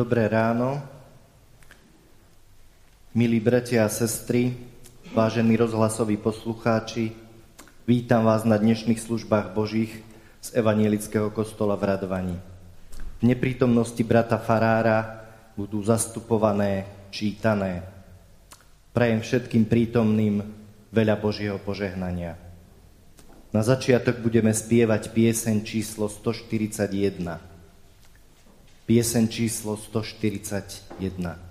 Dobré ráno, milí bratia a sestry, vážení rozhlasoví poslucháči, vítam vás na dnešných službách Božích z Evanielického kostola v Radvani. V neprítomnosti brata Farára budú zastupované, čítané. Prajem všetkým prítomným veľa Božieho požehnania. Na začiatok budeme spievať pieseň číslo 141 piesen číslo 141.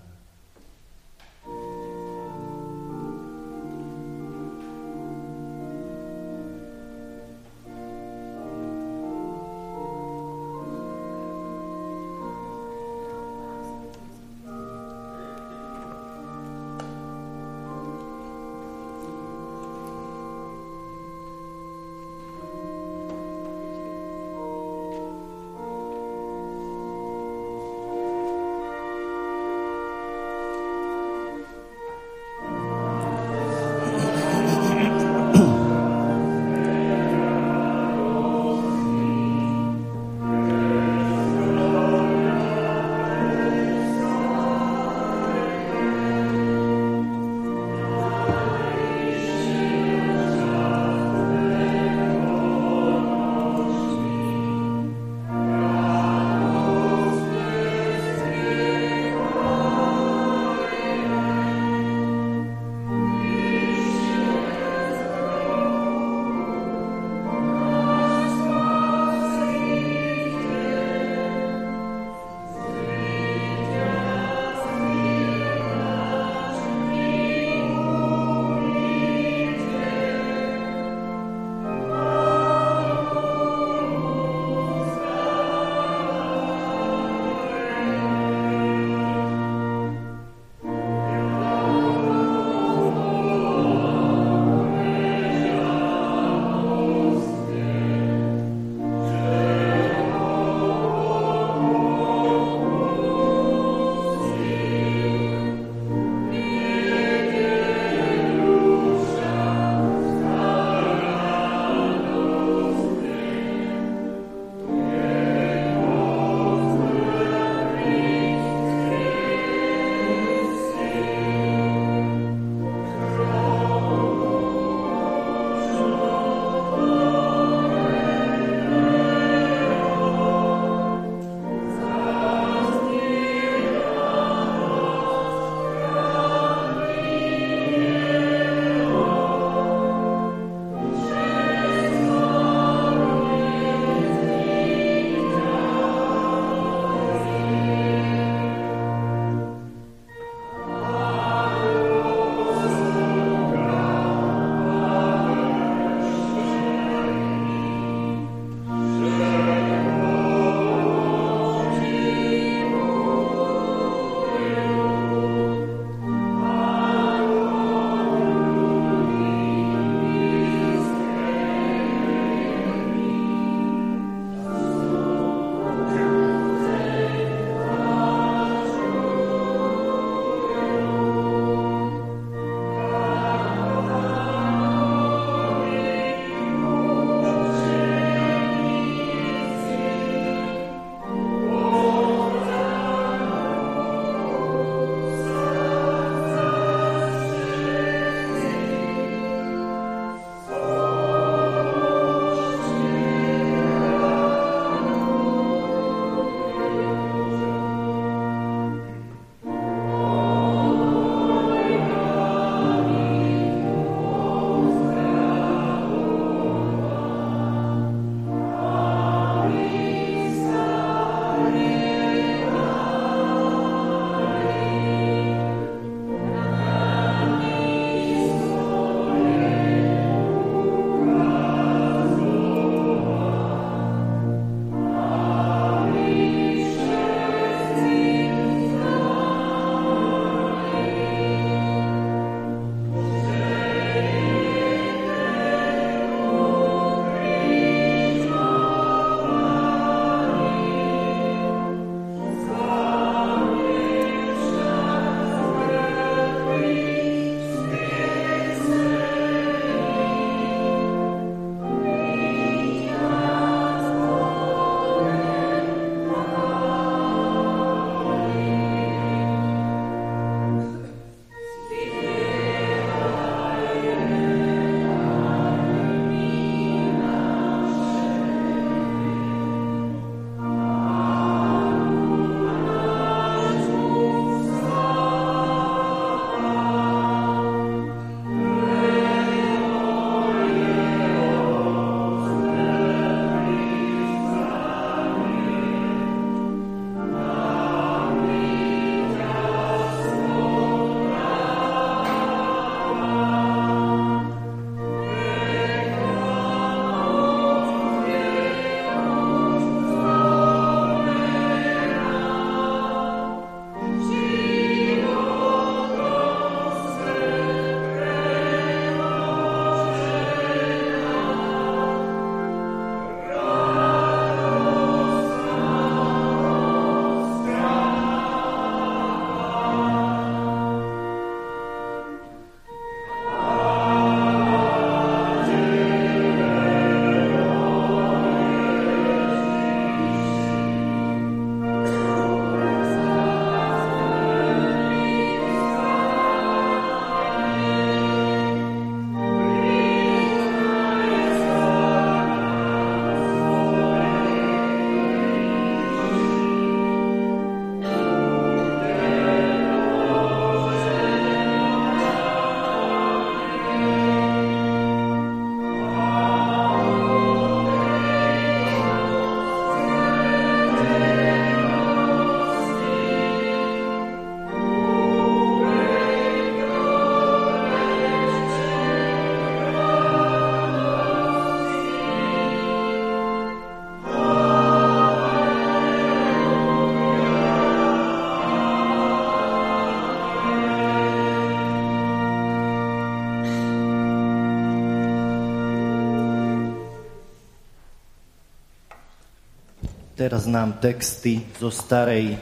Teraz nám texty zo starej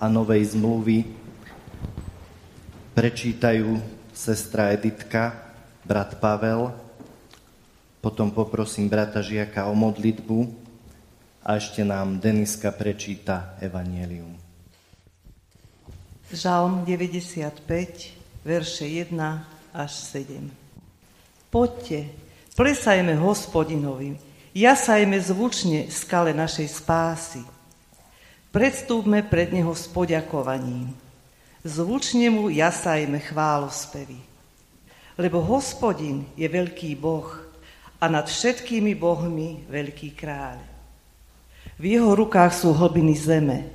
a novej zmluvy prečítajú sestra Editka, brat Pavel, potom poprosím brata Žiaka o modlitbu a ešte nám Deniska prečíta Evangelium. Žalm 95, verše 1 až 7. Poďte, plesajme hospodinovi, Jasajme zvučne skale našej spásy. Predstúpme pred Neho s poďakovaním. Zvučne Mu jasajme chválospevy. Lebo hospodin je veľký Boh a nad všetkými bohmi veľký kráľ. V jeho rukách sú hlbiny zeme,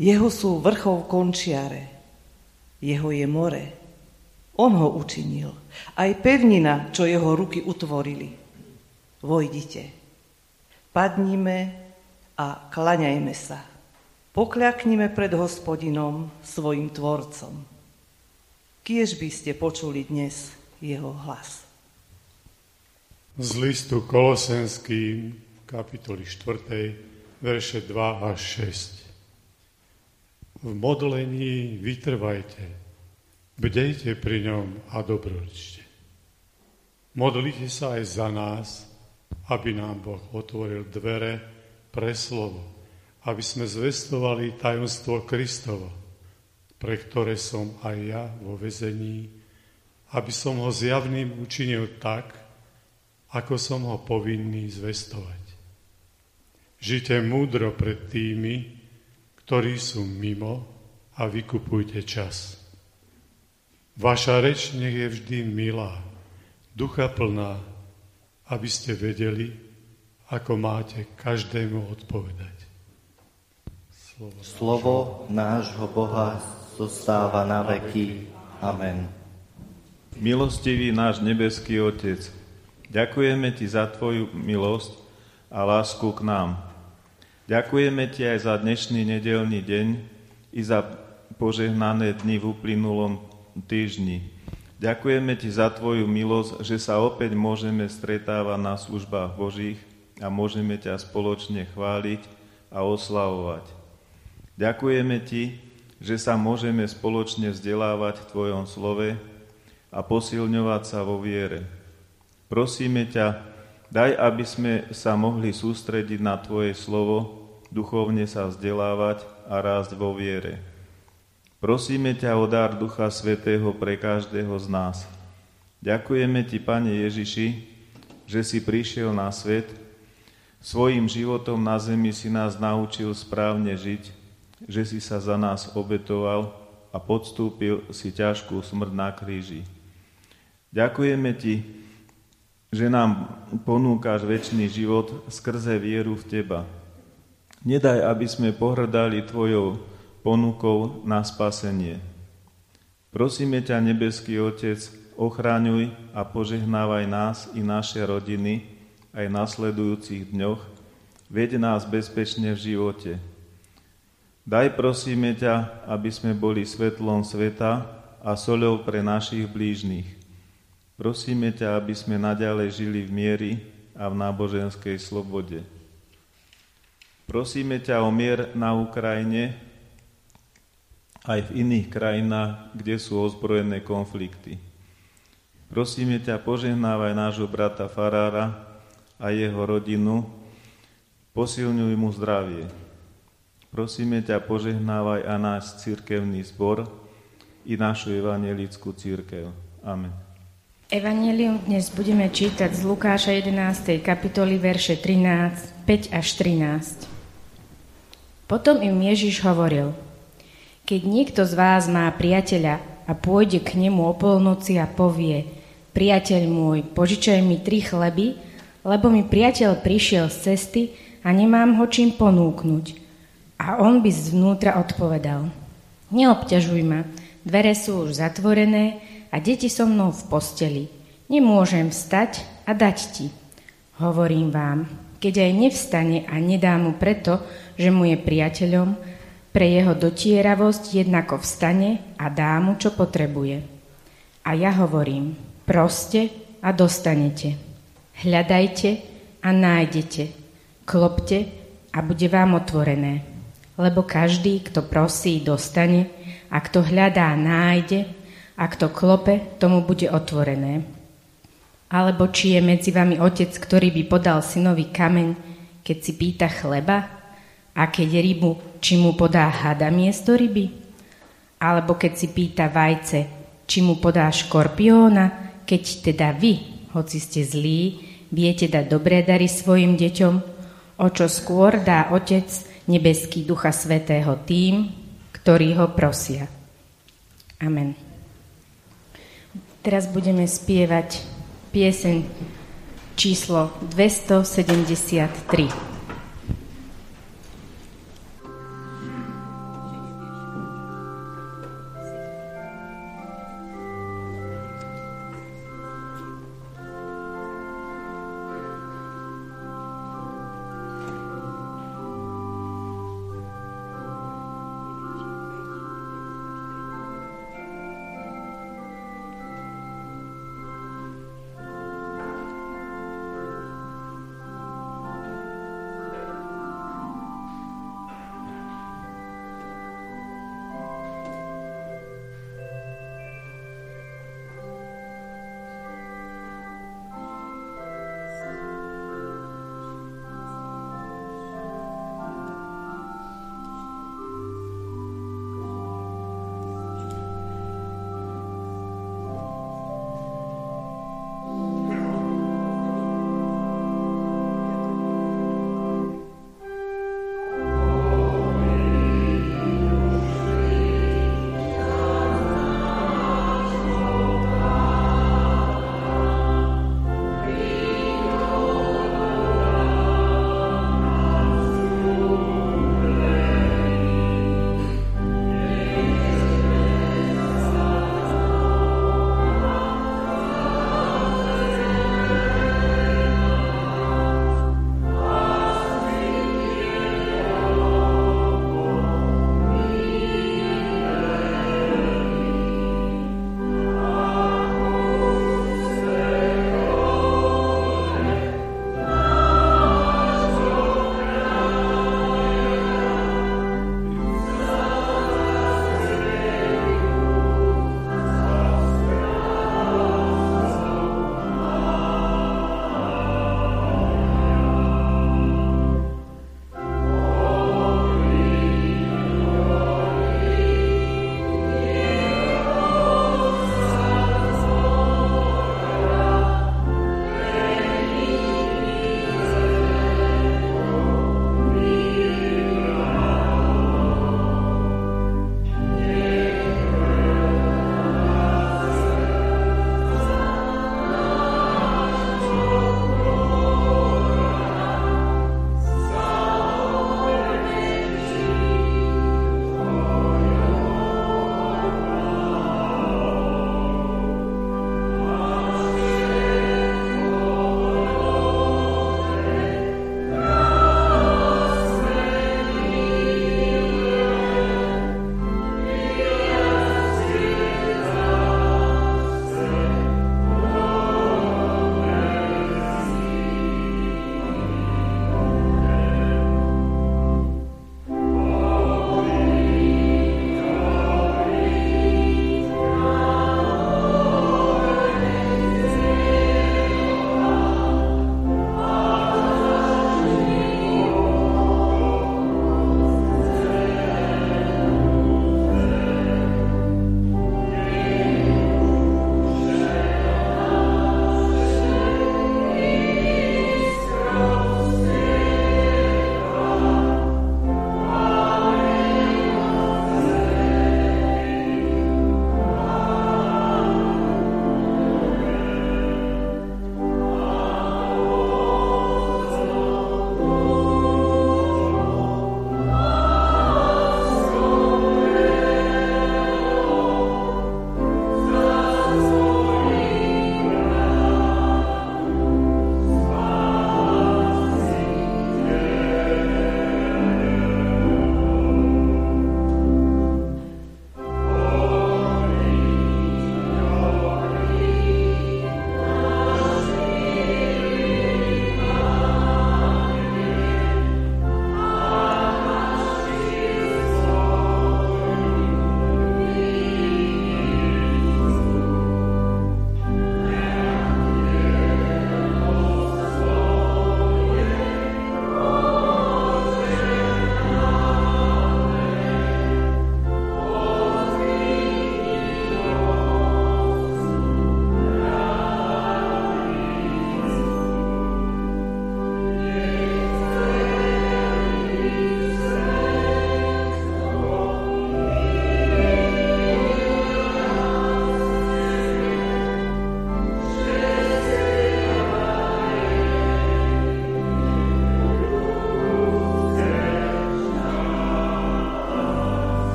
jeho sú vrchov končiare, jeho je more. On ho učinil, aj pevnina, čo jeho ruky utvorili vojdite. Padnime a klaňajme sa. Pokľaknime pred hospodinom, svojim tvorcom. Kiež by ste počuli dnes jeho hlas. Z listu Kolosenským, kapitoli 4, verše 2 až 6. V modlení vytrvajte, bdejte pri ňom a dobrorčte. Modlite sa aj za nás, aby nám Boh otvoril dvere pre slovo, aby sme zvestovali tajomstvo Kristovo, pre ktoré som aj ja vo vezení, aby som ho zjavným učinil tak, ako som ho povinný zvestovať. Žite múdro pred tými, ktorí sú mimo a vykupujte čas. Vaša reč nech je vždy milá, ducha plná, aby ste vedeli, ako máte každému odpovedať. Slovo, Slovo nášho Boha zostáva na veky. Amen. Milostivý náš nebeský Otec, ďakujeme Ti za Tvoju milosť a lásku k nám. Ďakujeme Ti aj za dnešný nedelný deň i za požehnané dni v uplynulom týždni. Ďakujeme Ti za Tvoju milosť, že sa opäť môžeme stretávať na službách Božích a môžeme ťa spoločne chváliť a oslavovať. Ďakujeme Ti, že sa môžeme spoločne vzdelávať v Tvojom slove a posilňovať sa vo viere. Prosíme ťa, daj, aby sme sa mohli sústrediť na Tvoje slovo, duchovne sa vzdelávať a rásť vo viere. Prosíme ťa o dar Ducha Svetého pre každého z nás. Ďakujeme Ti, Pane Ježiši, že si prišiel na svet, svojim životom na zemi si nás naučil správne žiť, že si sa za nás obetoval a podstúpil si ťažkú smrť na kríži. Ďakujeme Ti, že nám ponúkaš väčší život skrze vieru v Teba. Nedaj, aby sme pohrdali Tvojou ponukou na spasenie. Prosíme ťa, nebeský Otec, ochráňuj a požehnávaj nás i naše rodiny aj v nasledujúcich dňoch, veď nás bezpečne v živote. Daj prosíme ťa, aby sme boli svetlom sveta a soľou pre našich blížnych. Prosíme ťa, aby sme naďalej žili v miery a v náboženskej slobode. Prosíme ťa o mier na Ukrajine aj v iných krajinách, kde sú ozbrojené konflikty. Prosíme ťa, požehnávaj nášho brata Farára a jeho rodinu, posilňuj mu zdravie. Prosíme ťa, požehnávaj a náš cirkevný zbor i našu evangelickú církev. Amen. Evangelium dnes budeme čítať z Lukáša 11. kapitoly verše 13, 5 až 13. Potom im Ježiš hovoril – keď niekto z vás má priateľa a pôjde k nemu o polnoci a povie, priateľ môj, požičaj mi tri chleby, lebo mi priateľ prišiel z cesty a nemám ho čím ponúknuť. A on by zvnútra odpovedal, neobťažuj ma, dvere sú už zatvorené a deti so mnou v posteli. Nemôžem vstať a dať ti. Hovorím vám, keď aj nevstane a nedá mu preto, že mu je priateľom, pre jeho dotieravosť jednako vstane a dá mu, čo potrebuje. A ja hovorím, proste a dostanete. Hľadajte a nájdete. Klopte a bude vám otvorené. Lebo každý, kto prosí, dostane, a kto hľadá, nájde, a kto klope, tomu bude otvorené. Alebo či je medzi vami otec, ktorý by podal synovi kameň, keď si pýta chleba? A keď rybu, či mu podá hada miesto ryby? Alebo keď si pýta vajce, či mu podá škorpióna, keď teda vy, hoci ste zlí, viete dať dobré dary svojim deťom, o čo skôr dá Otec nebeský Ducha Svetého tým, ktorí ho prosia. Amen. Teraz budeme spievať pieseň číslo 273.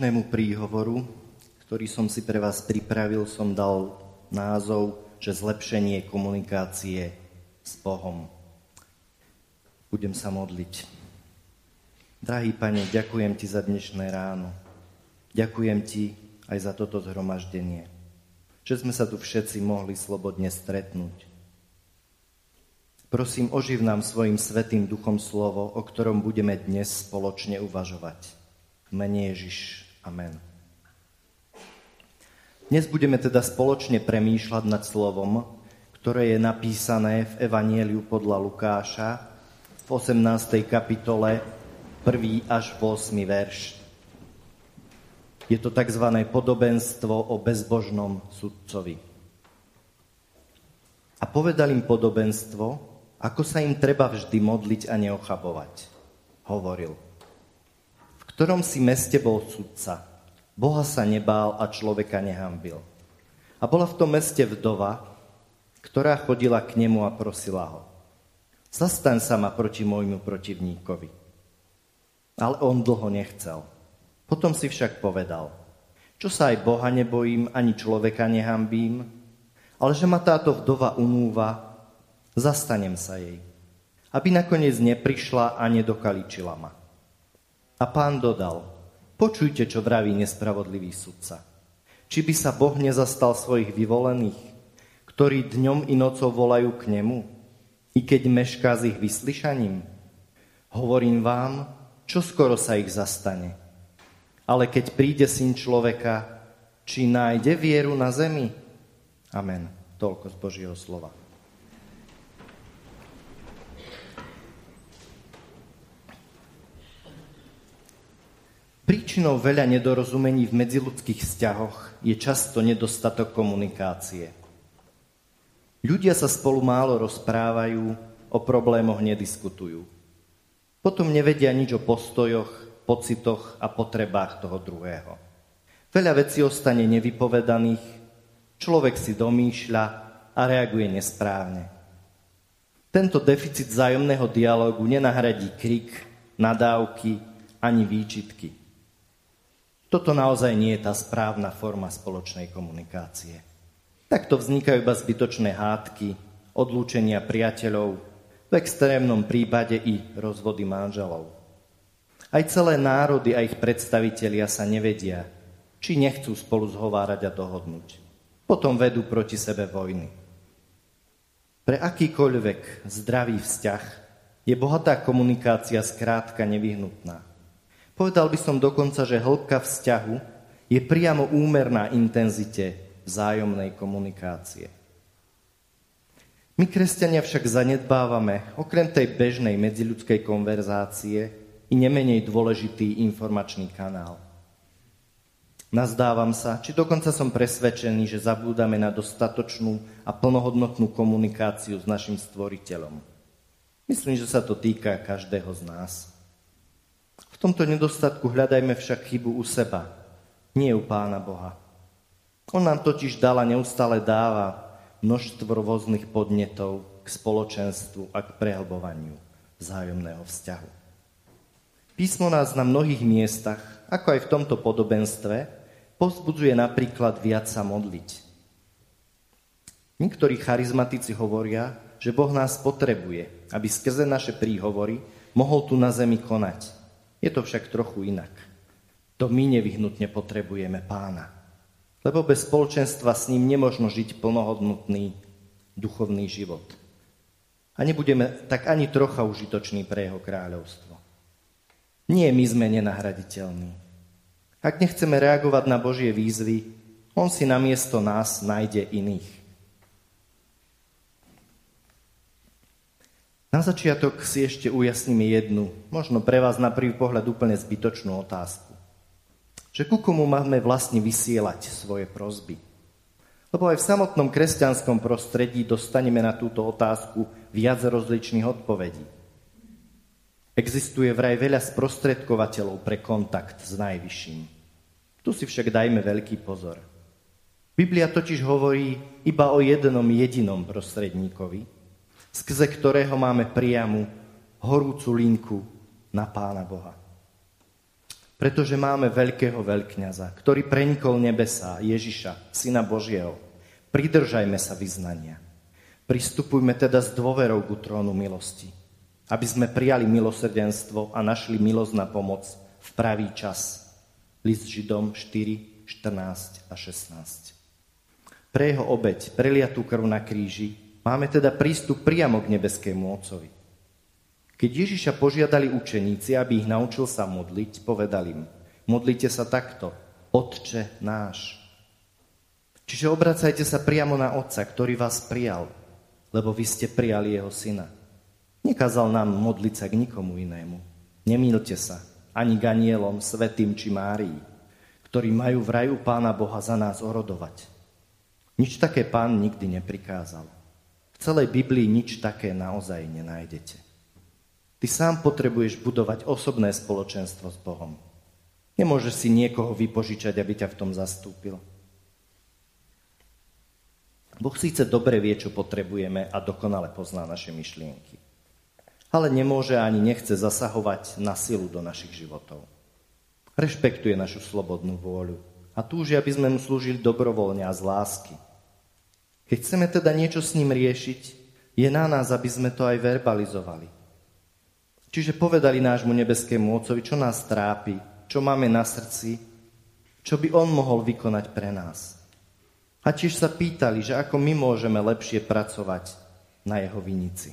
Dnešnému príhovoru, ktorý som si pre vás pripravil, som dal názov, že zlepšenie komunikácie s Bohom. Budem sa modliť. Drahý Pane, ďakujem Ti za dnešné ráno. Ďakujem Ti aj za toto zhromaždenie. Že sme sa tu všetci mohli slobodne stretnúť. Prosím, oživ nám svojim svetým duchom slovo, o ktorom budeme dnes spoločne uvažovať. Mene Ježiš. Amen. Dnes budeme teda spoločne premýšľať nad slovom, ktoré je napísané v Evanieliu podľa Lukáša v 18. kapitole 1. až 8. verš. Je to tzv. podobenstvo o bezbožnom sudcovi. A povedal im podobenstvo, ako sa im treba vždy modliť a neochabovať. Hovoril – ktorom si meste bol sudca. Boha sa nebál a človeka nehambil. A bola v tom meste vdova, ktorá chodila k nemu a prosila ho. Zastaň sa ma proti môjmu protivníkovi. Ale on dlho nechcel. Potom si však povedal, čo sa aj Boha nebojím, ani človeka nehambím, ale že ma táto vdova unúva, zastanem sa jej, aby nakoniec neprišla a nedokaličila ma. A pán dodal, počujte, čo vraví nespravodlivý sudca. Či by sa Boh nezastal svojich vyvolených, ktorí dňom i nocou volajú k nemu, i keď mešká s ich vyslyšaním? Hovorím vám, čo skoro sa ich zastane. Ale keď príde syn človeka, či nájde vieru na zemi? Amen. Toľko z Božieho slova. Príčinou veľa nedorozumení v medziludských vzťahoch je často nedostatok komunikácie. Ľudia sa spolu málo rozprávajú, o problémoch nediskutujú. Potom nevedia nič o postojoch, pocitoch a potrebách toho druhého. Veľa vecí ostane nevypovedaných, človek si domýšľa a reaguje nesprávne. Tento deficit zájomného dialogu nenahradí krik, nadávky ani výčitky. Toto naozaj nie je tá správna forma spoločnej komunikácie. Takto vznikajú iba zbytočné hádky, odlúčenia priateľov, v extrémnom prípade i rozvody manželov. Aj celé národy a ich predstavitelia sa nevedia, či nechcú spolu zhovárať a dohodnúť. Potom vedú proti sebe vojny. Pre akýkoľvek zdravý vzťah je bohatá komunikácia skrátka nevyhnutná. Povedal by som dokonca, že hĺbka vzťahu je priamo úmerná intenzite vzájomnej komunikácie. My, kresťania, však zanedbávame, okrem tej bežnej medziľudskej konverzácie, i nemenej dôležitý informačný kanál. Nazdávam sa, či dokonca som presvedčený, že zabúdame na dostatočnú a plnohodnotnú komunikáciu s našim stvoriteľom. Myslím, že sa to týka každého z nás tomto nedostatku hľadajme však chybu u seba, nie u Pána Boha. On nám totiž dala neustále dáva množstvo rôznych podnetov k spoločenstvu a k prehlbovaniu vzájomného vzťahu. Písmo nás na mnohých miestach, ako aj v tomto podobenstve, povzbudzuje napríklad viac sa modliť. Niektorí charizmatici hovoria, že Boh nás potrebuje, aby skrze naše príhovory mohol tu na zemi konať. Je to však trochu inak. To my nevyhnutne potrebujeme pána. Lebo bez spoločenstva s ním nemožno žiť plnohodnotný duchovný život. A nebudeme tak ani trocha užitoční pre jeho kráľovstvo. Nie my sme nenahraditeľní. Ak nechceme reagovať na Božie výzvy, on si namiesto nás nájde iných. Na začiatok si ešte ujasníme jednu, možno pre vás na prvý pohľad úplne zbytočnú otázku. Že ku komu máme vlastne vysielať svoje prozby? Lebo aj v samotnom kresťanskom prostredí dostaneme na túto otázku viac rozličných odpovedí. Existuje vraj veľa sprostredkovateľov pre kontakt s najvyšším. Tu si však dajme veľký pozor. Biblia totiž hovorí iba o jednom jedinom prostredníkovi, skrze ktorého máme priamu horúcu linku na Pána Boha. Pretože máme veľkého veľkňaza, ktorý prenikol nebesá, Ježiša, Syna Božieho. Pridržajme sa vyznania. Pristupujme teda s dôverou ku trónu milosti, aby sme prijali milosrdenstvo a našli milosť na pomoc v pravý čas. List Židom 4, 14 a 16. Pre jeho obeď, preliatú krv na kríži, máme teda prístup priamo k nebeskému Otcovi. Keď Ježiša požiadali učeníci, aby ich naučil sa modliť, povedali im, modlite sa takto, Otče náš. Čiže obracajte sa priamo na Otca, ktorý vás prijal, lebo vy ste prijali jeho syna. Nekázal nám modliť sa k nikomu inému. Nemýlte sa, ani k anielom, svetým či Márii, ktorí majú v raju Pána Boha za nás orodovať. Nič také Pán nikdy neprikázal. Celej Biblii nič také naozaj nenájdete. Ty sám potrebuješ budovať osobné spoločenstvo s Bohom. Nemôžeš si niekoho vypožičať, aby ťa v tom zastúpil. Boh síce dobre vie, čo potrebujeme a dokonale pozná naše myšlienky. Ale nemôže ani nechce zasahovať na silu do našich životov. Rešpektuje našu slobodnú vôľu a túži, aby sme mu slúžili dobrovoľne a z lásky. Keď chceme teda niečo s ním riešiť, je na nás, aby sme to aj verbalizovali. Čiže povedali nášmu nebeskému Otcovi, čo nás trápi, čo máme na srdci, čo by On mohol vykonať pre nás. A tiež sa pýtali, že ako my môžeme lepšie pracovať na jeho vinici.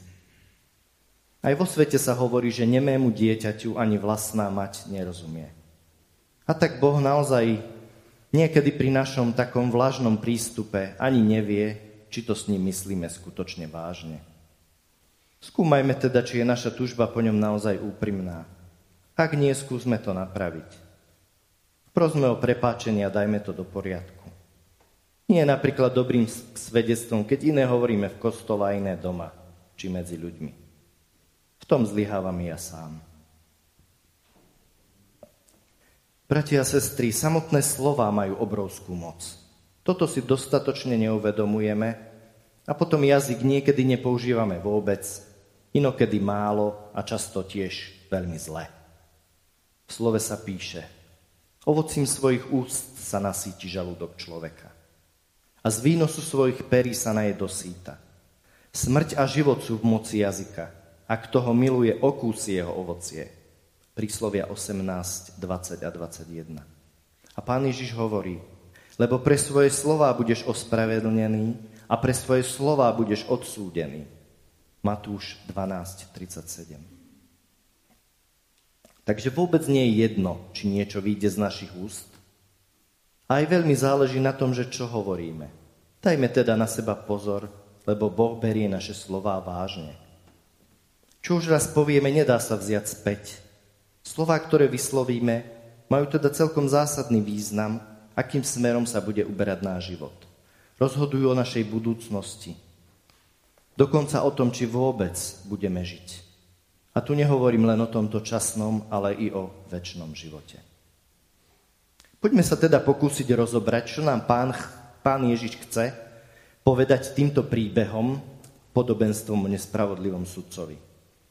Aj vo svete sa hovorí, že nemému dieťaťu ani vlastná mať nerozumie. A tak Boh naozaj niekedy pri našom takom vlažnom prístupe ani nevie, či to s ním myslíme skutočne vážne. Skúmajme teda, či je naša tužba po ňom naozaj úprimná. Ak nie, skúsme to napraviť. Prosme o prepáčenie a dajme to do poriadku. Nie je napríklad dobrým svedectvom, keď iné hovoríme v kostole a iné doma, či medzi ľuďmi. V tom zlyhávam ja sám. Bratia a sestry, samotné slova majú obrovskú moc. Toto si dostatočne neuvedomujeme a potom jazyk niekedy nepoužívame vôbec, inokedy málo a často tiež veľmi zle. V slove sa píše, ovocím svojich úst sa nasíti žalúdok človeka a z výnosu svojich perí sa naje dosýta. Smrť a život sú v moci jazyka. Ak toho miluje, okúsi jeho ovocie. Príslovia 18, 20 a 21. A pán Ježiš hovorí, lebo pre svoje slova budeš ospravedlnený a pre svoje slova budeš odsúdený. Matúš 12, 37. Takže vôbec nie je jedno, či niečo vyjde z našich úst, aj veľmi záleží na tom, že čo hovoríme. Dajme teda na seba pozor, lebo Boh berie naše slová vážne. Čo už raz povieme, nedá sa vziať späť. Slová, ktoré vyslovíme, majú teda celkom zásadný význam, akým smerom sa bude uberať náš život. Rozhodujú o našej budúcnosti. Dokonca o tom, či vôbec budeme žiť. A tu nehovorím len o tomto časnom, ale i o väčšnom živote. Poďme sa teda pokúsiť rozobrať, čo nám pán, pán Ježiš chce povedať týmto príbehom, podobenstvom o nespravodlivom sudcovi.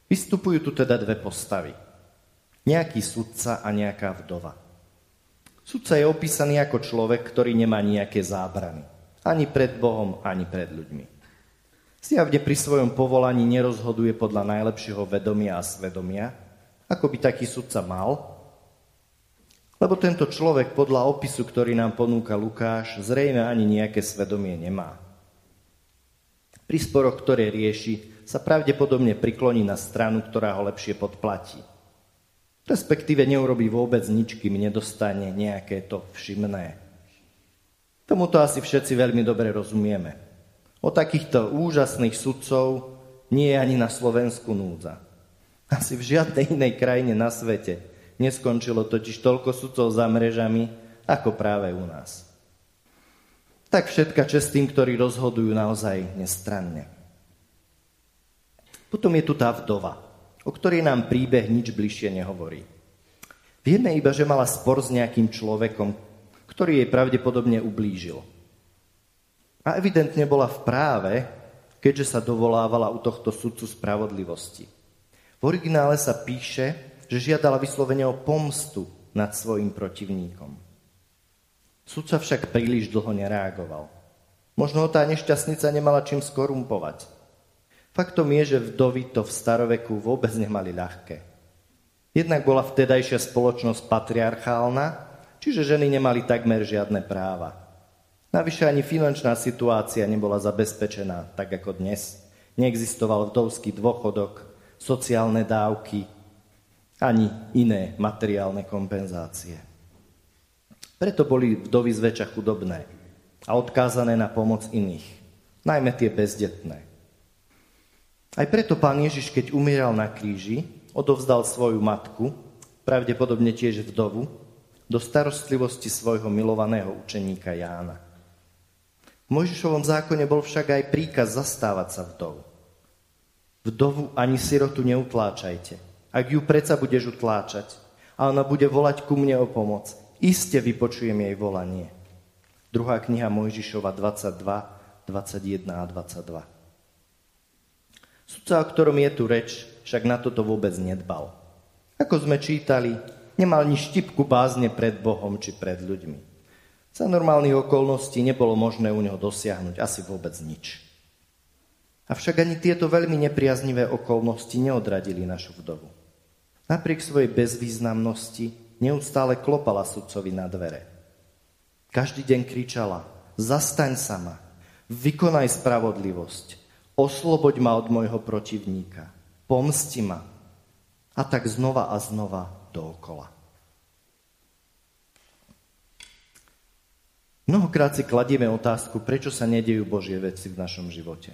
Vystupujú tu teda dve postavy. Nejaký sudca a nejaká vdova. Sudca je opísaný ako človek, ktorý nemá nejaké zábrany. Ani pred Bohom, ani pred ľuďmi. Zjavne pri svojom povolaní nerozhoduje podľa najlepšieho vedomia a svedomia, ako by taký sudca mal, lebo tento človek podľa opisu, ktorý nám ponúka Lukáš, zrejme ani nejaké svedomie nemá. Pri sporoch, ktoré rieši, sa pravdepodobne prikloní na stranu, ktorá ho lepšie podplatí. Respektíve neurobi vôbec nič, kým nedostane nejaké to všimné. Tomuto asi všetci veľmi dobre rozumieme. O takýchto úžasných sudcov nie je ani na Slovensku núdza. Asi v žiadnej inej krajine na svete Neskončilo totiž toľko sudcov za mrežami, ako práve u nás. Tak všetka čest tým, ktorí rozhodujú naozaj nestranne. Potom je tu tá vdova, o ktorej nám príbeh nič bližšie nehovorí. Vieme iba, že mala spor s nejakým človekom, ktorý jej pravdepodobne ublížil. A evidentne bola v práve, keďže sa dovolávala u tohto sudcu spravodlivosti. V originále sa píše, že žiadala vyslovene o pomstu nad svojim protivníkom. Sudca však príliš dlho nereagoval. Možno tá nešťastnica nemala čím skorumpovať. Faktom je, že vdovy to v staroveku vôbec nemali ľahké. Jednak bola vtedajšia spoločnosť patriarchálna, čiže ženy nemali takmer žiadne práva. Navyše ani finančná situácia nebola zabezpečená, tak ako dnes. Neexistoval vdovský dôchodok, sociálne dávky, ani iné materiálne kompenzácie. Preto boli vdovy zväčša chudobné a odkázané na pomoc iných, najmä tie bezdetné. Aj preto pán Ježiš, keď umieral na kríži, odovzdal svoju matku, pravdepodobne tiež vdovu, do starostlivosti svojho milovaného učeníka Jána. V Mojžišovom zákone bol však aj príkaz zastávať sa vdov. Vdovu ani sirotu neutláčajte. Ak ju predsa budeš utláčať a ona bude volať ku mne o pomoc, iste vypočujem jej volanie. Druhá kniha Mojžišova 22, 21 a 22. Sudca, o ktorom je tu reč, však na toto vôbec nedbal. Ako sme čítali, nemal ni štipku bázne pred Bohom či pred ľuďmi. Za normálnych okolností nebolo možné u neho dosiahnuť asi vôbec nič. Avšak ani tieto veľmi nepriaznivé okolnosti neodradili našu vdovu. Napriek svojej bezvýznamnosti neustále klopala sudcovi na dvere. Každý deň kričala, zastaň sama, vykonaj spravodlivosť, osloboď ma od môjho protivníka, pomsti ma. A tak znova a znova dookola. Mnohokrát si kladieme otázku, prečo sa nedejú Božie veci v našom živote.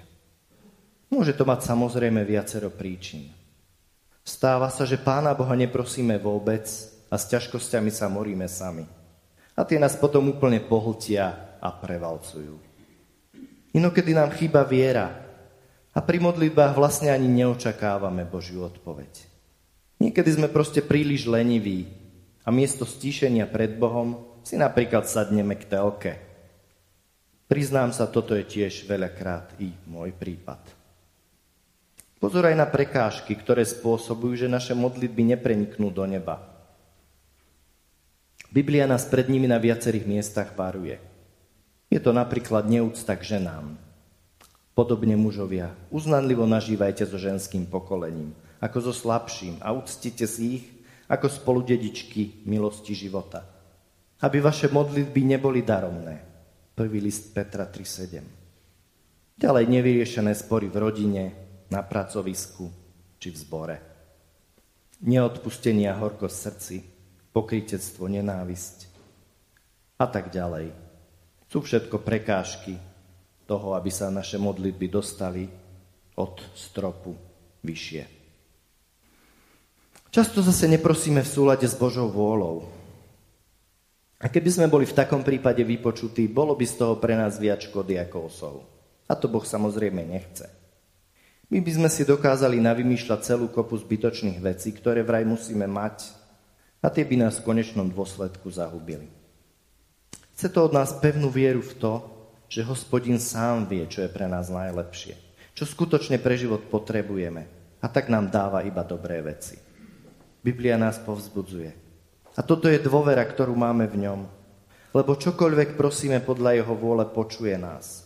Môže to mať samozrejme viacero príčin. Stáva sa, že Pána Boha neprosíme vôbec a s ťažkosťami sa moríme sami. A tie nás potom úplne pohltia a prevalcujú. Inokedy nám chýba viera a pri modlitbách vlastne ani neočakávame Božiu odpoveď. Niekedy sme proste príliš leniví a miesto stíšenia pred Bohom si napríklad sadneme k telke. Priznám sa, toto je tiež veľakrát i môj prípad. Pozor aj na prekážky, ktoré spôsobujú, že naše modlitby nepreniknú do neba. Biblia nás pred nimi na viacerých miestach varuje. Je to napríklad neúcta k ženám. Podobne mužovia, uznanlivo nažívajte so ženským pokolením, ako so slabším a uctite si ich ako spoludedičky milosti života aby vaše modlitby neboli daromné. Prvý list Petra 3.7. Ďalej nevyriešené spory v rodine, na pracovisku či v zbore. Neodpustenia horko v srdci, pokrytectvo, nenávisť a tak ďalej. Sú všetko prekážky toho, aby sa naše modlitby dostali od stropu vyššie. Často zase neprosíme v súlade s Božou vôľou, a keby sme boli v takom prípade vypočutí, bolo by z toho pre nás viac škody ako osov. A to Boh samozrejme nechce. My by sme si dokázali navymýšľať celú kopu zbytočných vecí, ktoré vraj musíme mať a tie by nás v konečnom dôsledku zahubili. Chce to od nás pevnú vieru v to, že hospodin sám vie, čo je pre nás najlepšie, čo skutočne pre život potrebujeme a tak nám dáva iba dobré veci. Biblia nás povzbudzuje. A toto je dôvera, ktorú máme v ňom. Lebo čokoľvek prosíme podľa jeho vôle, počuje nás.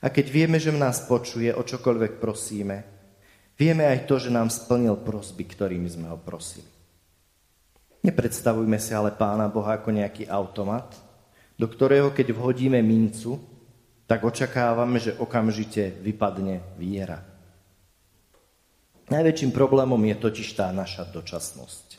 A keď vieme, že nás počuje, o čokoľvek prosíme, vieme aj to, že nám splnil prosby, ktorými sme ho prosili. Nepredstavujme si ale Pána Boha ako nejaký automat, do ktorého keď vhodíme mincu, tak očakávame, že okamžite vypadne viera. Najväčším problémom je totiž tá naša dočasnosť.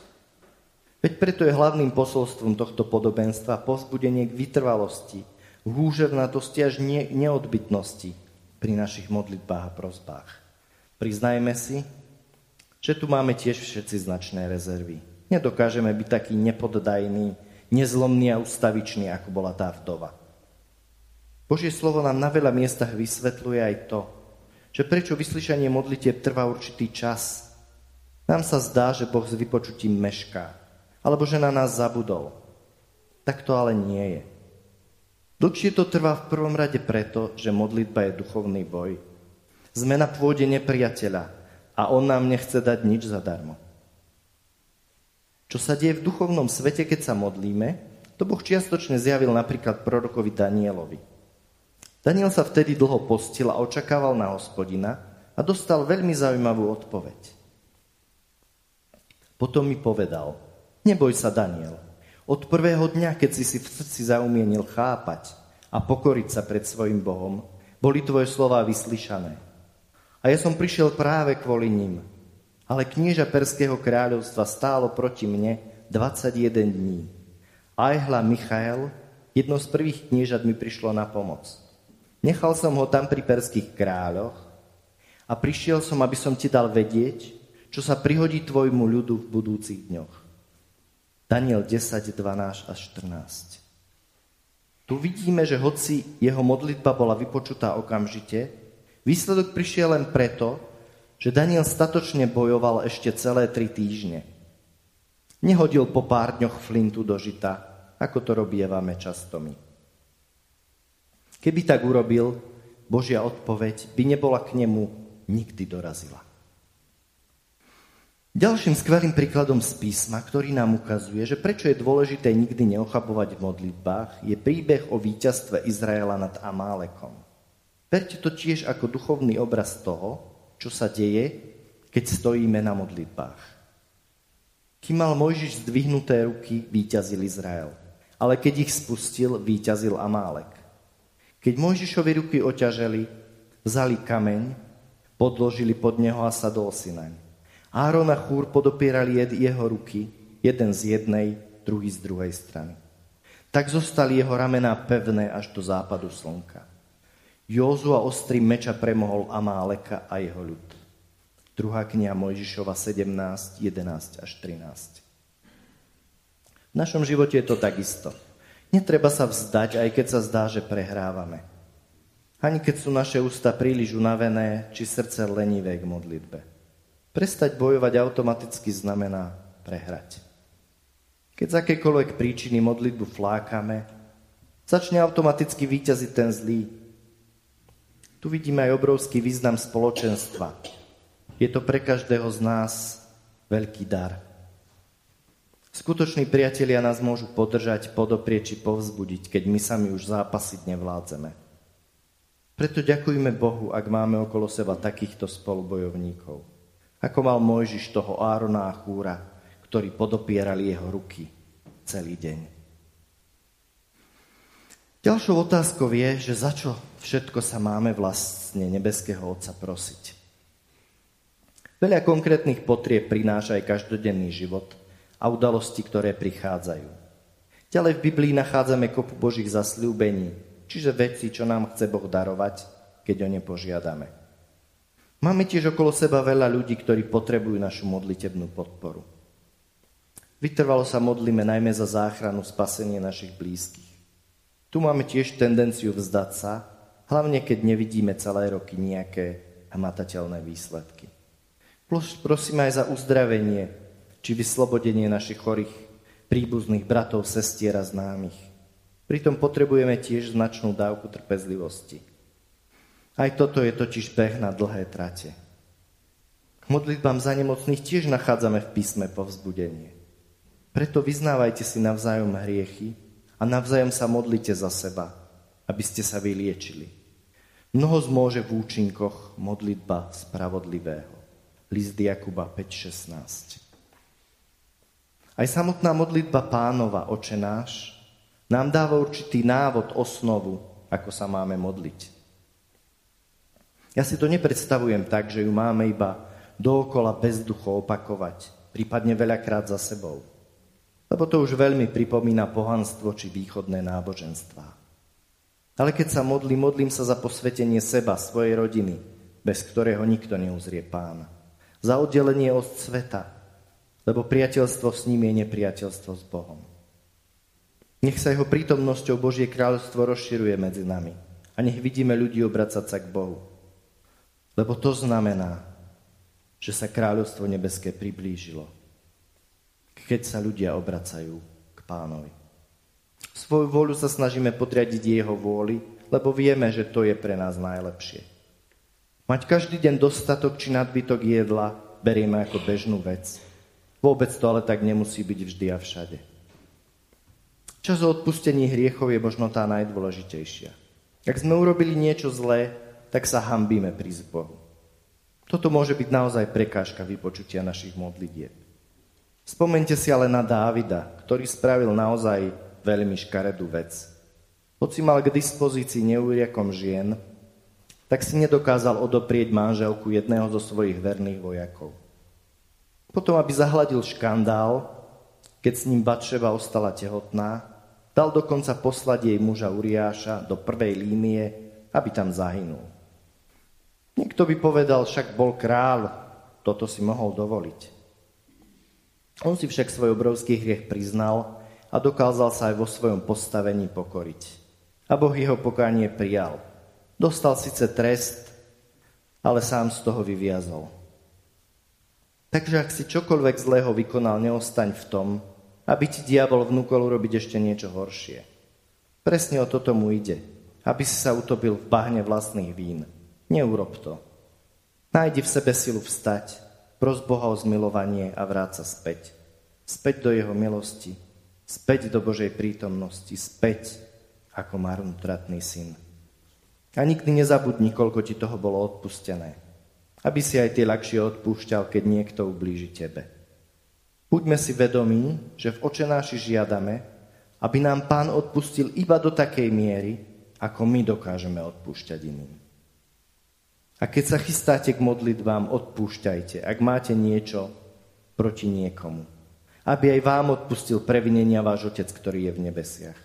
Veď preto je hlavným posolstvom tohto podobenstva povzbudenie k vytrvalosti, húževnatosti až ne- neodbytnosti pri našich modlitbách a prozbách. Priznajme si, že tu máme tiež všetci značné rezervy. Nedokážeme byť taký nepoddajný, nezlomný a ustavičný, ako bola tá vdova. Božie slovo nám na veľa miestach vysvetľuje aj to, že prečo vyslyšanie modlitieb trvá určitý čas. Nám sa zdá, že Boh s vypočutím mešká alebo že na nás zabudol. Tak to ale nie je. Dlhšie to trvá v prvom rade preto, že modlitba je duchovný boj. Sme na pôde nepriateľa a on nám nechce dať nič zadarmo. Čo sa deje v duchovnom svete, keď sa modlíme, to Boh čiastočne zjavil napríklad prorokovi Danielovi. Daniel sa vtedy dlho postil a očakával na hospodina a dostal veľmi zaujímavú odpoveď. Potom mi povedal, neboj sa Daniel, od prvého dňa, keď si si v srdci zaumienil chápať a pokoriť sa pred svojim Bohom, boli tvoje slova vyslyšané. A ja som prišiel práve kvôli ním. Ale knieža Perského kráľovstva stálo proti mne 21 dní. Ajhla Michael, jedno z prvých kniežat mi prišlo na pomoc. Nechal som ho tam pri perských kráľoch a prišiel som, aby som ti dal vedieť, čo sa prihodí tvojmu ľudu v budúcich dňoch. Daniel 10, 12 až 14. Tu vidíme, že hoci jeho modlitba bola vypočutá okamžite, výsledok prišiel len preto, že Daniel statočne bojoval ešte celé tri týždne. Nehodil po pár dňoch flintu do žita, ako to robievame často my. Keby tak urobil, Božia odpoveď by nebola k nemu nikdy dorazila. Ďalším skvelým príkladom z písma, ktorý nám ukazuje, že prečo je dôležité nikdy neochabovať v modlitbách, je príbeh o víťazstve Izraela nad Amálekom. Verte to tiež ako duchovný obraz toho, čo sa deje, keď stojíme na modlitbách. Kým mal Mojžiš zdvihnuté ruky, výťazil Izrael. Ale keď ich spustil, výťazil Amálek. Keď Mojžišovi ruky oťaželi, vzali kameň, podložili pod neho a sadol si naň. Áron a Chúr podopierali jeho ruky, jeden z jednej, druhý z druhej strany. Tak zostali jeho ramená pevné až do západu slnka. Józua ostrý meča premohol Amáleka a jeho ľud. Druhá kniha Mojžišova 17, 11 až 13. V našom živote je to takisto. Netreba sa vzdať, aj keď sa zdá, že prehrávame. Ani keď sú naše ústa príliš unavené, či srdce lenivé k modlitbe. Prestať bojovať automaticky znamená prehrať. Keď z akékoľvek príčiny modlitbu flákame, začne automaticky výťaziť ten zlý. Tu vidíme aj obrovský význam spoločenstva. Je to pre každého z nás veľký dar. Skutoční priatelia nás môžu podržať, podoprieť či povzbudiť, keď my sami už zápasiť nevládzeme. Preto ďakujme Bohu, ak máme okolo seba takýchto spolubojovníkov. Ako mal Mojžiš toho Árona a Chúra, ktorí podopierali jeho ruky celý deň. Ďalšou otázkou je, že za čo všetko sa máme vlastne nebeského Otca prosiť. Veľa konkrétnych potrieb prináša aj každodenný život – a udalosti, ktoré prichádzajú. Ďalej v Biblii nachádzame kopu Božích zasľúbení, čiže veci, čo nám chce Boh darovať, keď o ne požiadame. Máme tiež okolo seba veľa ľudí, ktorí potrebujú našu modlitebnú podporu. Vytrvalo sa modlíme najmä za záchranu, spasenie našich blízkych. Tu máme tiež tendenciu vzdať sa, hlavne keď nevidíme celé roky nejaké hmatateľné výsledky. Prosíme aj za uzdravenie, či vyslobodenie našich chorých príbuzných bratov, sestier a známych. Pritom potrebujeme tiež značnú dávku trpezlivosti. Aj toto je totiž beh na dlhé trate. K modlitbám za nemocných tiež nachádzame v písme povzbudenie. Preto vyznávajte si navzájom hriechy a navzájom sa modlite za seba, aby ste sa vyliečili. Mnoho zmôže v účinkoch modlitba spravodlivého. List Jakuba 5.16. Aj samotná modlitba pánova, oče náš, nám dáva určitý návod, osnovu, ako sa máme modliť. Ja si to nepredstavujem tak, že ju máme iba dookola bezducho opakovať, prípadne veľakrát za sebou. Lebo to už veľmi pripomína pohanstvo či východné náboženstvá. Ale keď sa modlím, modlím sa za posvetenie seba, svojej rodiny, bez ktorého nikto neuzrie pána. Za oddelenie od sveta, lebo priateľstvo s ním je nepriateľstvo s Bohom. Nech sa jeho prítomnosťou Božie kráľovstvo rozširuje medzi nami a nech vidíme ľudí obracať sa k Bohu. Lebo to znamená, že sa kráľovstvo nebeské priblížilo, keď sa ľudia obracajú k pánovi. Svoju vôľu sa snažíme podriadiť jeho vôli, lebo vieme, že to je pre nás najlepšie. Mať každý deň dostatok či nadbytok jedla berieme ako bežnú vec – Vôbec to ale tak nemusí byť vždy a všade. Čas o odpustení hriechov je možno tá najdôležitejšia. Ak sme urobili niečo zlé, tak sa hambíme prísť Bohu. Toto môže byť naozaj prekážka vypočutia našich modlitieb. Spomente si ale na Dávida, ktorý spravil naozaj veľmi škaredú vec. Hoci mal k dispozícii neúriakom žien, tak si nedokázal odoprieť manželku jedného zo svojich verných vojakov. Potom, aby zahladil škandál, keď s ním Batševa ostala tehotná, dal dokonca poslať jej muža Uriáša do prvej línie, aby tam zahynul. Niekto by povedal, však bol král, toto si mohol dovoliť. On si však svoj obrovský hriech priznal a dokázal sa aj vo svojom postavení pokoriť. A Boh jeho pokánie prijal. Dostal síce trest, ale sám z toho vyviazol. Takže ak si čokoľvek zlého vykonal, neostaň v tom, aby ti diabol vnúkol urobiť ešte niečo horšie. Presne o toto mu ide, aby si sa utopil v bahne vlastných vín. Neurob to. Nájdi v sebe silu vstať, pros Boha o zmilovanie a vráť sa späť. Späť do Jeho milosti, späť do Božej prítomnosti, späť ako marnotratný syn. A nikdy nezabudni, koľko ti toho bolo odpustené. Aby si aj ty ľahšie odpúšťal, keď niekto ublíži tebe. Buďme si vedomí, že v očenáši žiadame, aby nám Pán odpustil iba do takej miery, ako my dokážeme odpúšťať iným. A keď sa chystáte k modlitbám, odpúšťajte, ak máte niečo proti niekomu. Aby aj vám odpustil previnenia váš Otec, ktorý je v nebesiach.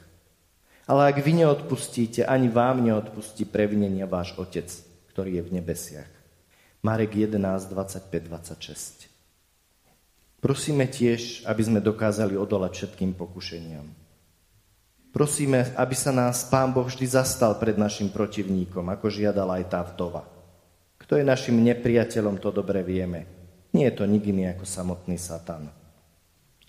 Ale ak vy neodpustíte, ani vám neodpustí previnenia váš Otec, ktorý je v nebesiach. Marek 11, 25, 26. Prosíme tiež, aby sme dokázali odolať všetkým pokušeniam. Prosíme, aby sa nás Pán Boh vždy zastal pred našim protivníkom, ako žiadala aj tá vdova. Kto je našim nepriateľom, to dobre vieme. Nie je to nik iný ako samotný Satan.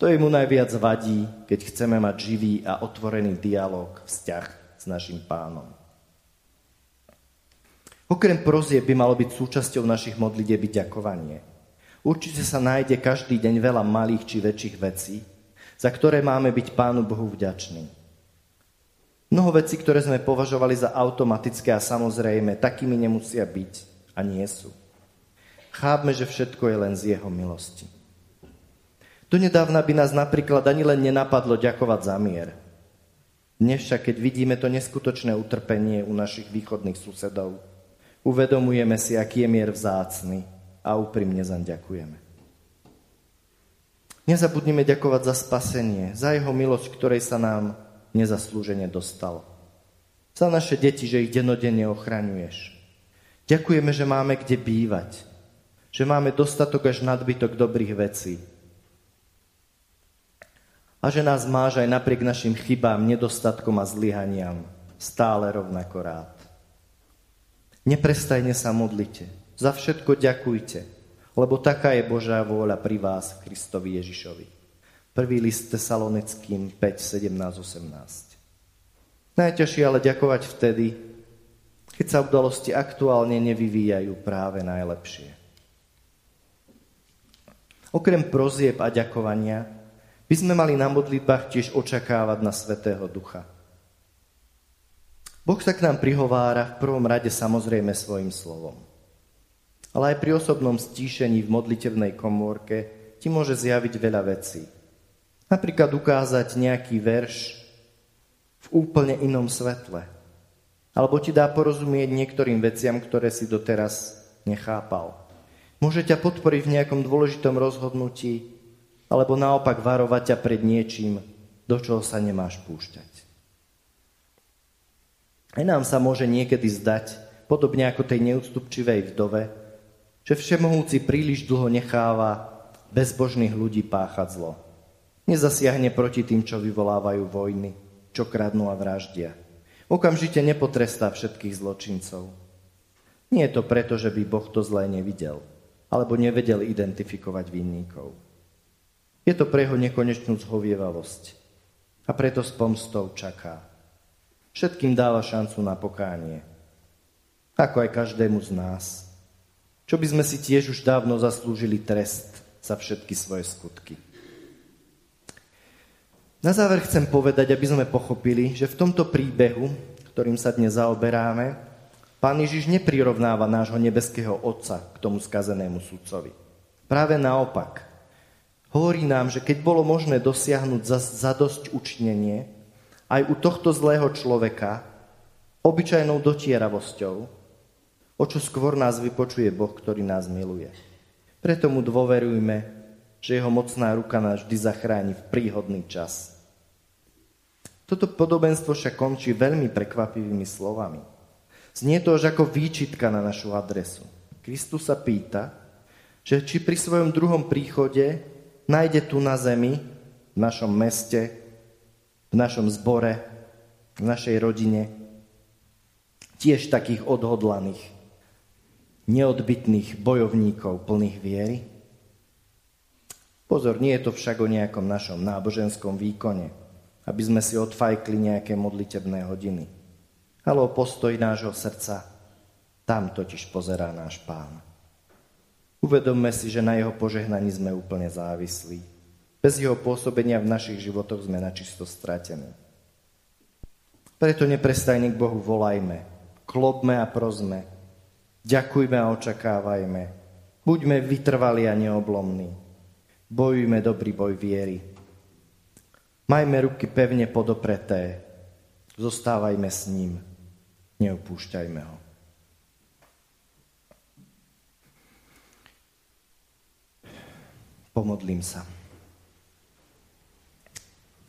To mu najviac vadí, keď chceme mať živý a otvorený dialog, vzťah s našim pánom. Okrem prozie by malo byť súčasťou našich modlitieb ďakovanie. Určite sa nájde každý deň veľa malých či väčších vecí, za ktoré máme byť Pánu Bohu vďační. Mnoho vecí, ktoré sme považovali za automatické a samozrejme, takými nemusia byť a nie sú. Chápme, že všetko je len z jeho milosti. Donedávna by nás napríklad ani len nenapadlo ďakovať za mier. Dnes však, keď vidíme to neskutočné utrpenie u našich východných susedov, uvedomujeme si, aký je mier vzácny a úprimne zaň ďakujeme. Nezabudnime ďakovať za spasenie, za jeho milosť, ktorej sa nám nezaslúžene dostalo. Za naše deti, že ich denodenne ochraňuješ. Ďakujeme, že máme kde bývať, že máme dostatok až nadbytok dobrých vecí. A že nás máš aj napriek našim chybám, nedostatkom a zlyhaniam stále rovnako rád. Neprestajne sa modlite, za všetko ďakujte, lebo taká je Božá vôľa pri vás Kristovi Ježišovi. Prvý list Tesalonickým 5, 17, 18. Najťažšie ale ďakovať vtedy, keď sa udalosti aktuálne nevyvíjajú práve najlepšie. Okrem prozieb a ďakovania by sme mali na modlitbách tiež očakávať na Svetého Ducha. Boh sa k nám prihovára v prvom rade samozrejme svojim slovom. Ale aj pri osobnom stíšení v modlitevnej komórke ti môže zjaviť veľa vecí. Napríklad ukázať nejaký verš v úplne inom svetle – alebo ti dá porozumieť niektorým veciam, ktoré si doteraz nechápal. Môže ťa podporiť v nejakom dôležitom rozhodnutí, alebo naopak varovať ťa pred niečím, do čoho sa nemáš púšťať. Aj nám sa môže niekedy zdať, podobne ako tej neústupčivej vdove, že všemohúci príliš dlho necháva bezbožných ľudí páchať zlo. Nezasiahne proti tým, čo vyvolávajú vojny, čo kradnú a vraždia. Okamžite nepotrestá všetkých zločincov. Nie je to preto, že by Boh to zlé nevidel, alebo nevedel identifikovať vinníkov. Je to pre jeho nekonečnú zhovievavosť a preto s pomstou čaká. Všetkým dáva šancu na pokánie, ako aj každému z nás. Čo by sme si tiež už dávno zaslúžili trest za všetky svoje skutky. Na záver chcem povedať, aby sme pochopili, že v tomto príbehu, ktorým sa dnes zaoberáme, pán Ježiš neprirovnáva nášho nebeského Otca k tomu skazenému sudcovi. Práve naopak. Hovorí nám, že keď bolo možné dosiahnuť zadosť učnenie, aj u tohto zlého človeka, obyčajnou dotieravosťou, o čo skôr nás vypočuje Boh, ktorý nás miluje. Preto mu dôverujme, že jeho mocná ruka nás vždy zachráni v príhodný čas. Toto podobenstvo však končí veľmi prekvapivými slovami. Znie to až ako výčitka na našu adresu. Kristus sa pýta, že či pri svojom druhom príchode nájde tu na zemi, v našom meste, v našom zbore, v našej rodine, tiež takých odhodlaných, neodbitných bojovníkov plných viery? Pozor, nie je to však o nejakom našom náboženskom výkone aby sme si odfajkli nejaké modlitebné hodiny. Ale o postoj nášho srdca, tam totiž pozerá náš pán. Uvedomme si, že na jeho požehnaní sme úplne závislí. Bez jeho pôsobenia v našich životoch sme na čisto stratení. Preto neprestajne k Bohu volajme, klopme a prosme, ďakujme a očakávajme, buďme vytrvali a neoblomní, bojujme dobrý boj viery, Majme ruky pevne podopreté. Zostávajme s ním. Neopúšťajme ho. Pomodlím sa.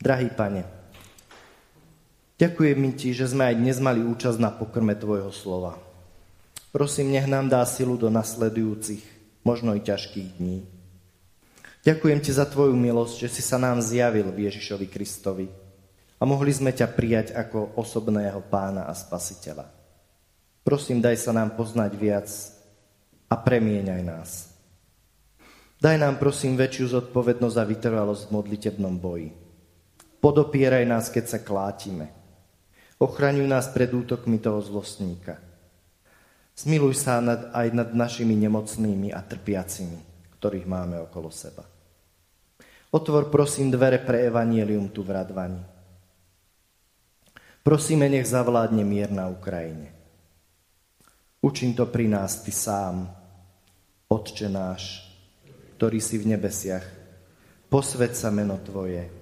Drahý pane, ďakujem ti, že sme aj dnes mali účasť na pokrme tvojho slova. Prosím, nech nám dá silu do nasledujúcich, možno i ťažkých dní. Ďakujem ti za tvoju milosť, že si sa nám zjavil v Ježišovi Kristovi a mohli sme ťa prijať ako osobného pána a spasiteľa. Prosím, daj sa nám poznať viac a premieňaj nás. Daj nám, prosím, väčšiu zodpovednosť a vytrvalosť v modlitebnom boji. Podopieraj nás, keď sa klátime. Ochraňuj nás pred útokmi toho zlostníka. Zmiluj sa nad, aj nad našimi nemocnými a trpiacimi, ktorých máme okolo seba. Otvor prosím dvere pre evanielium tu v Radvani. Prosíme, nech zavládne mier na Ukrajine. Učím to pri nás Ty sám, Otče náš, ktorý si v nebesiach. Posved sa meno Tvoje,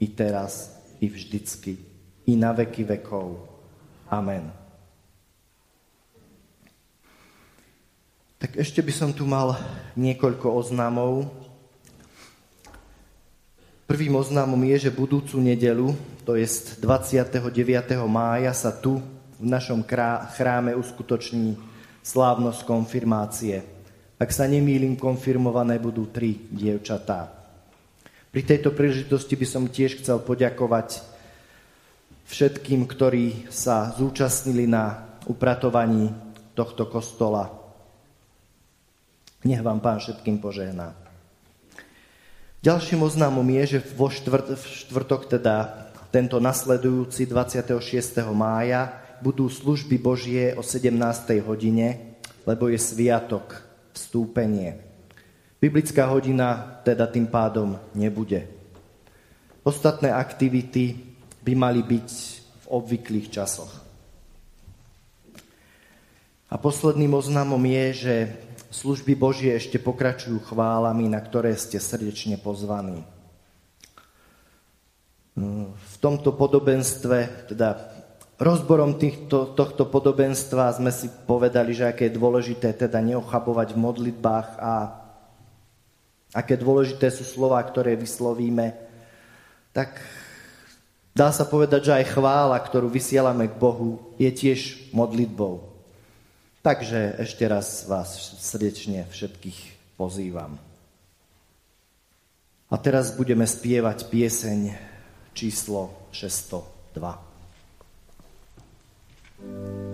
i teraz, i vždycky, i na veky vekov. Amen. Tak ešte by som tu mal niekoľko oznámov. Prvým oznámom je, že budúcu nedelu, to je 29. mája, sa tu v našom chráme uskutoční slávnosť konfirmácie. Ak sa nemýlim, konfirmované budú tri dievčatá. Pri tejto príležitosti by som tiež chcel poďakovať všetkým, ktorí sa zúčastnili na upratovaní tohto kostola nech vám pán všetkým požehná. Ďalším oznámom je, že vo štvrt, v štvrtok, teda tento nasledujúci 26. mája, budú služby Božie o 17. hodine, lebo je sviatok, vstúpenie. Biblická hodina teda tým pádom nebude. Ostatné aktivity by mali byť v obvyklých časoch. A posledným oznámom je, že služby Božie ešte pokračujú chválami, na ktoré ste srdečne pozvaní. V tomto podobenstve, teda rozborom týchto, tohto podobenstva sme si povedali, že aké je dôležité teda neochabovať v modlitbách a aké dôležité sú slova, ktoré vyslovíme, tak dá sa povedať, že aj chvála, ktorú vysielame k Bohu, je tiež modlitbou. Takže ešte raz vás srdečne všetkých pozývam. A teraz budeme spievať pieseň číslo 602. thank you